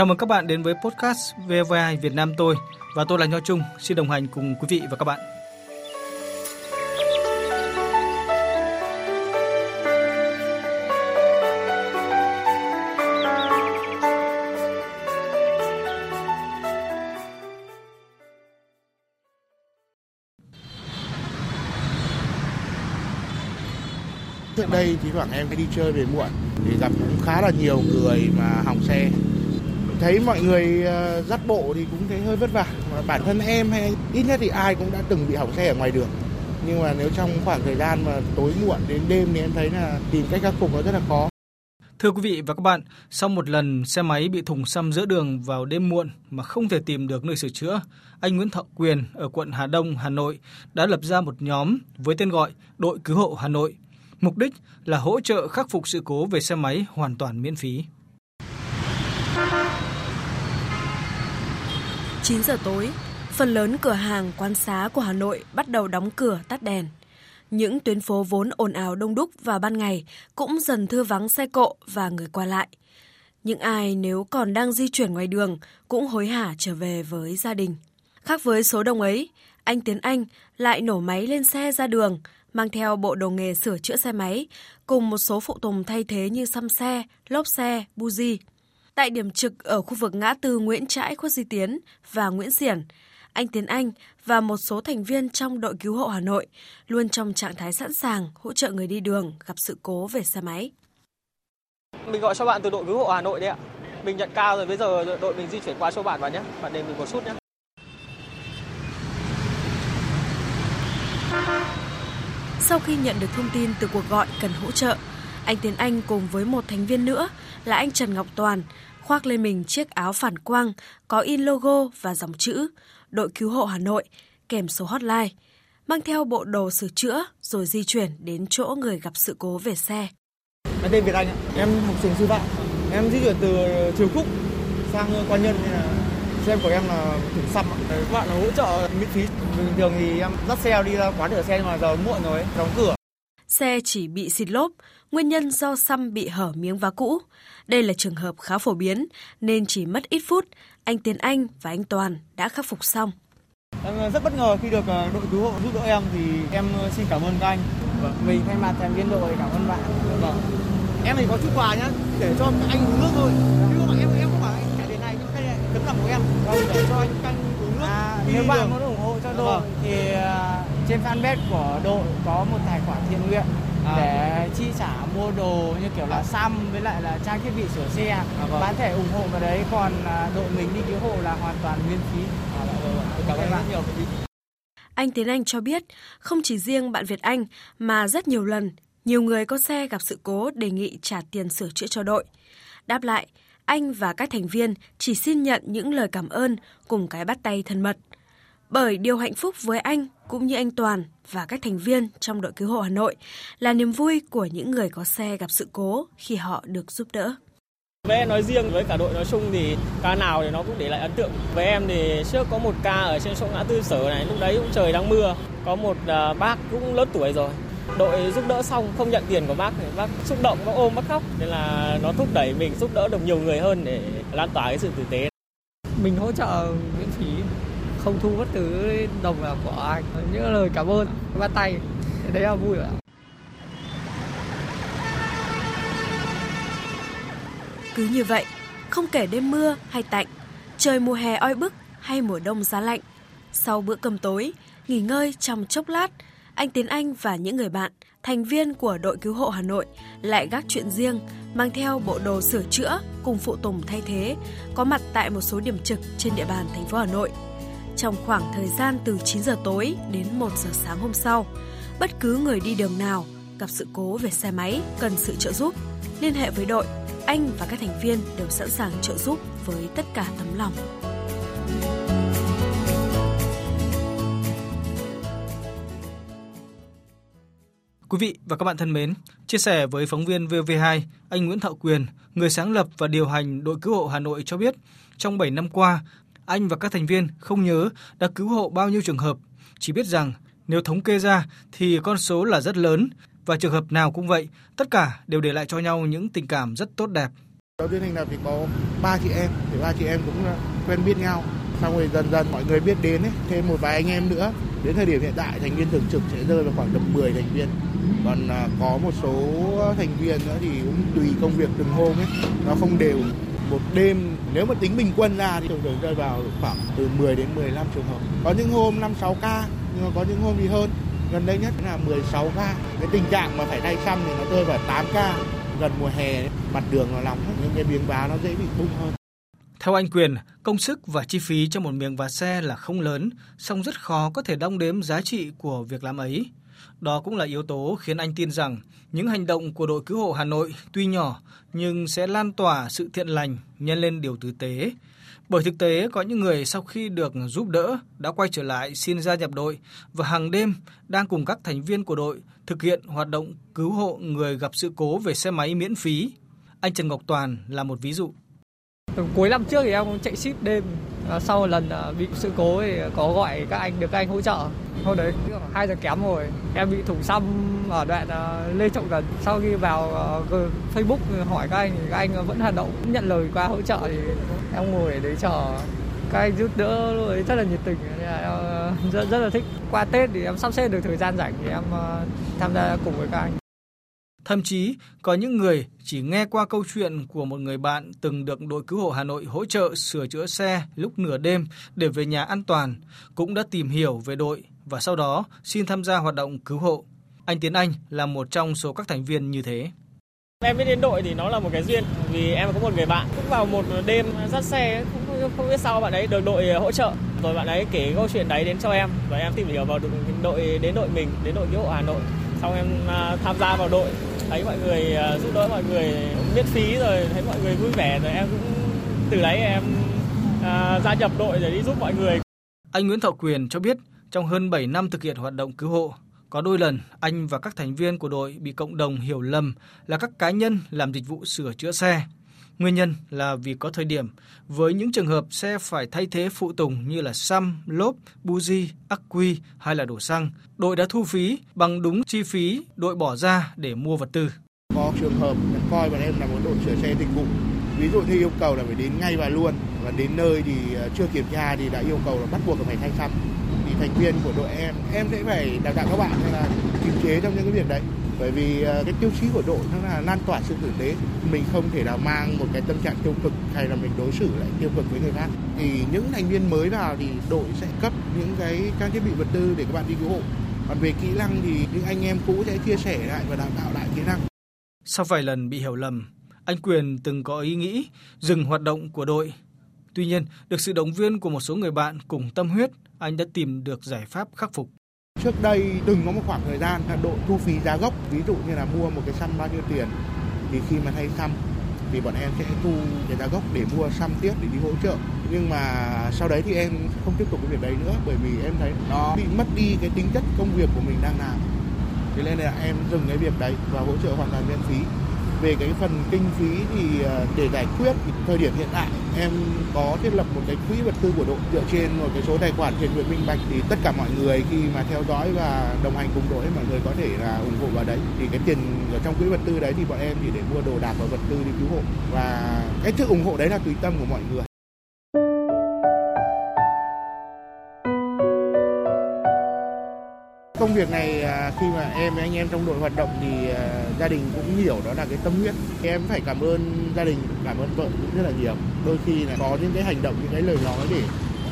Chào mừng các bạn đến với podcast VV2 Việt Nam tôi và tôi là Nho Trung, xin đồng hành cùng quý vị và các bạn. Trước đây thì khoảng em đi chơi về muộn thì gặp cũng khá là nhiều người mà hỏng xe. Thấy mọi người ờ, dắt bộ thì cũng thấy hơi vất vả. Mà bản thân em hay ít nhất thì ai cũng đã từng bị hỏng xe ở ngoài đường. Nhưng mà nếu trong khoảng thời gian mà tối muộn đến đêm thì em thấy là tìm cách khắc phục nó rất là khó. Thưa quý vị và các bạn, sau một lần xe máy bị thùng xăm giữa đường vào đêm muộn mà không thể tìm được nơi sửa chữa, anh Nguyễn Thọ Quyền ở quận Hà Đông, Hà Nội đã lập ra một nhóm với tên gọi Đội Cứu hộ Hà Nội. Mục đích là hỗ trợ khắc phục sự cố về xe máy hoàn toàn miễn phí. 9 giờ tối, phần lớn cửa hàng, quán xá của Hà Nội bắt đầu đóng cửa tắt đèn. Những tuyến phố vốn ồn ào đông đúc vào ban ngày cũng dần thưa vắng xe cộ và người qua lại. Những ai nếu còn đang di chuyển ngoài đường cũng hối hả trở về với gia đình. Khác với số đông ấy, anh Tiến Anh lại nổ máy lên xe ra đường, mang theo bộ đồ nghề sửa chữa xe máy, cùng một số phụ tùng thay thế như xăm xe, lốp xe, buji. Tại điểm trực ở khu vực ngã tư Nguyễn Trãi Khuất Duy Tiến và Nguyễn Xiển, anh Tiến Anh và một số thành viên trong đội cứu hộ Hà Nội luôn trong trạng thái sẵn sàng hỗ trợ người đi đường gặp sự cố về xe máy. Mình gọi cho bạn từ đội cứu hộ Hà Nội đấy ạ. Mình nhận cao rồi, bây giờ đội mình di chuyển qua cho bạn vào nhé. Bạn để mình một chút nhé. Sau khi nhận được thông tin từ cuộc gọi cần hỗ trợ, anh Tiến Anh cùng với một thành viên nữa là anh Trần Ngọc Toàn khoác lên mình chiếc áo phản quang có in logo và dòng chữ đội cứu hộ Hà Nội kèm số hotline, mang theo bộ đồ sửa chữa rồi di chuyển đến chỗ người gặp sự cố về xe. Em tên Việt Anh ạ, em học trường sư phạm, em di chuyển từ Triều Khúc sang Quan Nhân nên là xe của em là thủng xăm ạ. Các bạn là hỗ trợ miễn phí. Bình thường thì em dắt xe đi ra quán rửa xe nhưng mà giờ muộn rồi, đóng cửa. Xe chỉ bị xịt lốp, nguyên nhân do xăm bị hở miếng vá cũ. Đây là trường hợp khá phổ biến nên chỉ mất ít phút, anh Tiến Anh và anh Toàn đã khắc phục xong. Em rất bất ngờ khi được ờ, đội cứu hộ giúp đỡ em thì em ờ, xin cảm ơn các anh. Vâng, mình thay mặt thành viên đội cảm ơn bạn. Vâng. Em thì có chút quà nhá, để cho các anh uống nước thôi. Chứ không phải em em không phải anh trả tiền này, nhưng cái này tấm lòng của em Vâng, để cho anh anh uống nước. À, nếu bạn muốn ủng hộ cho đội vâng. thì à, trên fanpage của đội có một tài khoản thiện nguyện À. để chi trả mua đồ như kiểu là xăm với lại là trang thiết bị sửa xe. vâng. Bạn thể ủng hộ vào đấy còn à, đội mình đi cứu hộ là hoàn toàn miễn phí. À, dạ vâng, vâng. Cảm ơn rất nhiều. Anh Tiến Anh cho biết, không chỉ riêng bạn Việt Anh mà rất nhiều lần, nhiều người có xe gặp sự cố đề nghị trả tiền sửa chữa cho đội. Đáp lại, anh và các thành viên chỉ xin nhận những lời cảm ơn cùng cái bắt tay thân mật. Bởi điều hạnh phúc với anh cũng như anh Toàn và các thành viên trong đội cứu hộ Hà Nội là niềm vui của những người có xe gặp sự cố khi họ được giúp đỡ. Với em nói riêng với cả đội nói chung thì ca nào thì nó cũng để lại ấn tượng. Với em thì trước có một ca ở trên chỗ ngã tư sở này, lúc đấy cũng trời đang mưa. Có một à, bác cũng lớn tuổi rồi. Đội giúp đỡ xong không nhận tiền của bác thì bác xúc động, bác ôm, bác khóc. Nên là nó thúc đẩy mình giúp đỡ được nhiều người hơn để lan tỏa cái sự tử tế. mình hỗ trợ miễn phí không thu bất cứ đồng nào của anh những lời cảm ơn bắt tay đấy là vui rồi ạ Cứ như vậy, không kể đêm mưa hay tạnh, trời mùa hè oi bức hay mùa đông giá lạnh. Sau bữa cơm tối, nghỉ ngơi trong chốc lát, anh Tiến Anh và những người bạn, thành viên của đội cứu hộ Hà Nội lại gác chuyện riêng, mang theo bộ đồ sửa chữa cùng phụ tùng thay thế, có mặt tại một số điểm trực trên địa bàn thành phố Hà Nội. Trong khoảng thời gian từ 9 giờ tối đến 1 giờ sáng hôm sau, bất cứ người đi đường nào gặp sự cố về xe máy cần sự trợ giúp, liên hệ với đội anh và các thành viên đều sẵn sàng trợ giúp với tất cả tấm lòng. Quý vị và các bạn thân mến, chia sẻ với phóng viên VV2, anh Nguyễn Thọ Quyền, người sáng lập và điều hành đội cứu hộ Hà Nội cho biết, trong 7 năm qua, anh và các thành viên không nhớ đã cứu hộ bao nhiêu trường hợp, chỉ biết rằng nếu thống kê ra thì con số là rất lớn và trường hợp nào cũng vậy, tất cả đều để lại cho nhau những tình cảm rất tốt đẹp. Đầu tiên thành lập thì có ba chị em, thì ba chị em cũng quen biết nhau. Xong rồi dần dần mọi người biết đến ấy, thêm một vài anh em nữa. Đến thời điểm hiện tại thành viên thường trực sẽ rơi vào khoảng tầm 10 thành viên. Còn à, có một số thành viên nữa thì cũng tùy công việc từng hôm ấy, nó không đều. Một đêm nếu mà tính bình quân ra thì thường thường rơi vào khoảng từ 10 đến 15 trường hợp. Có những hôm 5 6 ca nhưng mà có những hôm thì hơn. Gần đây nhất là 16 ca. Cái tình trạng mà phải thay xăm thì nó rơi vào 8 ca gần mùa hè mặt đường nó nóng những cái miếng vá nó dễ bị bung hơn. Theo anh Quyền, công sức và chi phí cho một miếng vá xe là không lớn, song rất khó có thể đong đếm giá trị của việc làm ấy. Đó cũng là yếu tố khiến anh tin rằng những hành động của đội cứu hộ Hà Nội tuy nhỏ nhưng sẽ lan tỏa sự thiện lành, nhân lên điều tử tế. Bởi thực tế có những người sau khi được giúp đỡ đã quay trở lại xin gia nhập đội và hàng đêm đang cùng các thành viên của đội thực hiện hoạt động cứu hộ người gặp sự cố về xe máy miễn phí. Anh Trần Ngọc Toàn là một ví dụ. Cuối năm trước thì em cũng chạy ship đêm. À, sau lần à, bị sự cố thì có gọi các anh được các anh hỗ trợ. Hôm đấy hai giờ kém rồi, em bị thủng xăm ở đoạn ờ, Lê Trọng Tấn. Sau khi vào ờ, Facebook hỏi các anh thì các anh vẫn hoạt động, nhận lời qua hỗ trợ thì em ngồi để đấy chờ. Các anh giúp đỡ lúc ấy rất là nhiệt tình. Em ờ, rất rất là thích. Qua Tết thì em sắp xếp được thời gian rảnh thì em tham gia cùng với các anh. Thậm chí có những người chỉ nghe qua câu chuyện của một người bạn từng được đội cứu hộ Hà Nội hỗ trợ sửa chữa xe lúc nửa đêm để về nhà an toàn, cũng đã tìm hiểu về đội và sau đó xin tham gia hoạt động cứu hộ. Anh Tiến Anh là một trong số các thành viên như thế. Em biết đến đội thì nó là một cái duyên vì em có một người bạn cũng vào một đêm dắt xe không, không biết sao bạn ấy được đội ờ, hỗ trợ rồi bạn ấy kể câu chuyện đấy đến cho em và em tìm hiểu vào đội đến đội mình đến đội cứu hộ Hà Nội xong em à, tham gia vào đội thấy mọi người à, giúp đỡ mọi người miễn phí rồi thấy mọi người vui vẻ rồi em cũng từ đấy em à, gia nhập đội để đi giúp mọi người. Anh Nguyễn Thọ Quyền cho biết trong hơn 7 năm thực hiện hoạt động cứu hộ, có đôi lần anh và các thành viên của đội bị cộng đồng hiểu lầm là các cá nhân làm dịch vụ sửa chữa xe. Nguyên nhân là vì có thời điểm với những trường hợp xe phải thay thế phụ tùng như là xăm, lốp, buji, ắc quy hay là đổ xăng, đội đã thu phí bằng đúng chi phí đội bỏ ra để mua vật tư. Có trường hợp coi bọn em là một đội sửa xe dịch vụ. Ví dụ như yêu cầu là phải đến ngay và luôn và đến nơi thì ờ, chưa kiểm tra thì đã yêu cầu là bắt buộc là phải thay xăm thì thành viên của đội em em sẽ phải đào tạo các bạn hay là kiềm chế trong những cái việc đấy bởi vì ờ, cái tiêu chí của đội nó là lan tỏa sự tử tế. Mình không thể nào mang một cái tâm trạng tiêu cực hay là mình đối xử lại tiêu cực với người khác. Thì những thành viên mới vào thì đội sẽ cấp những cái trang thiết bị vật tư để các bạn đi cứu hộ. Còn về kỹ năng thì những anh em cũ sẽ chia sẻ lại và đào tạo lại kỹ năng. Sau vài lần bị hiểu lầm anh Quyền từng có ý nghĩ dừng hoạt động của đội. Tuy nhiên, được sự động viên của một số người bạn cùng tâm huyết, anh đã tìm được giải pháp khắc phục. Trước đây từng có một khoảng thời gian là độ thu phí giá gốc, ví dụ như là mua một cái xăm bao nhiêu tiền thì khi mà thay xăm thì bọn em sẽ thu cái giá gốc để mua xăm tiếp để đi hỗ trợ. Nhưng mà sau đấy thì em không tiếp tục cái việc đấy nữa bởi vì em thấy nó bị mất đi cái tính chất công việc của mình đang làm. Thế nên là em dừng cái việc đấy và hỗ trợ hoàn toàn miễn phí về cái phần kinh phí thì à, để giải quyết thì thời điểm hiện tại em có thiết lập một cái quỹ vật tư của đội dựa trên một cái số tài khoản thiện nguyện minh bạch thì tất cả mọi người khi mà theo dõi và đồng hành cùng đội mọi người có thể là ủng hộ vào đấy. Thì cái tiền ở trong quỹ vật tư đấy thì bọn em chỉ để mua đồ đạc và vật tư đi cứu hộ. Và cái sự ủng hộ đấy là tùy tâm của mọi người. Công việc này à, khi mà em với anh em trong đội hoạt động thì à, gia đình cũng hiểu đó là cái tâm huyết. Em phải cảm ơn gia đình, cảm ơn vợ cũng rất là nhiều. Đôi khi là có những cái hành động, những cái lời nói để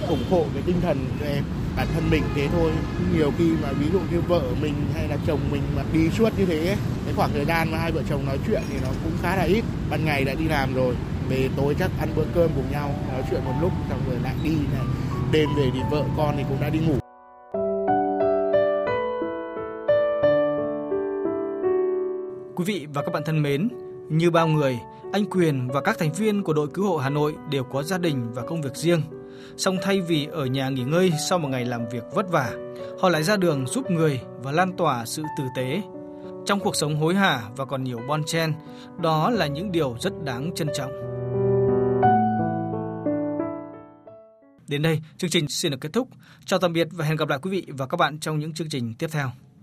ủng hộ cái tinh thần cho em bản thân mình thế thôi. Nhiều khi mà ví dụ như vợ mình hay là chồng mình mà đi suốt như thế cái khoảng thời gian mà hai vợ chồng nói chuyện thì nó cũng khá là ít. Ban ngày đã đi làm rồi, về tối chắc ăn bữa cơm cùng nhau, nói chuyện một lúc, xong rồi lại đi này. Đêm về thì vợ con thì cũng đã đi ngủ. Quý vị và các bạn thân mến, như bao người, anh Quyền và các thành viên của đội cứu hộ Hà Nội đều có gia đình và công việc riêng. Song thay vì ở nhà nghỉ ngơi sau một ngày làm việc vất vả, họ lại ra đường giúp người và lan tỏa sự tử tế. Trong cuộc sống hối hả và còn nhiều bon chen, đó là những điều rất đáng trân trọng. Đến đây, chương trình xin được kết thúc. Chào tạm biệt và hẹn gặp lại quý vị và các bạn trong những chương trình tiếp theo.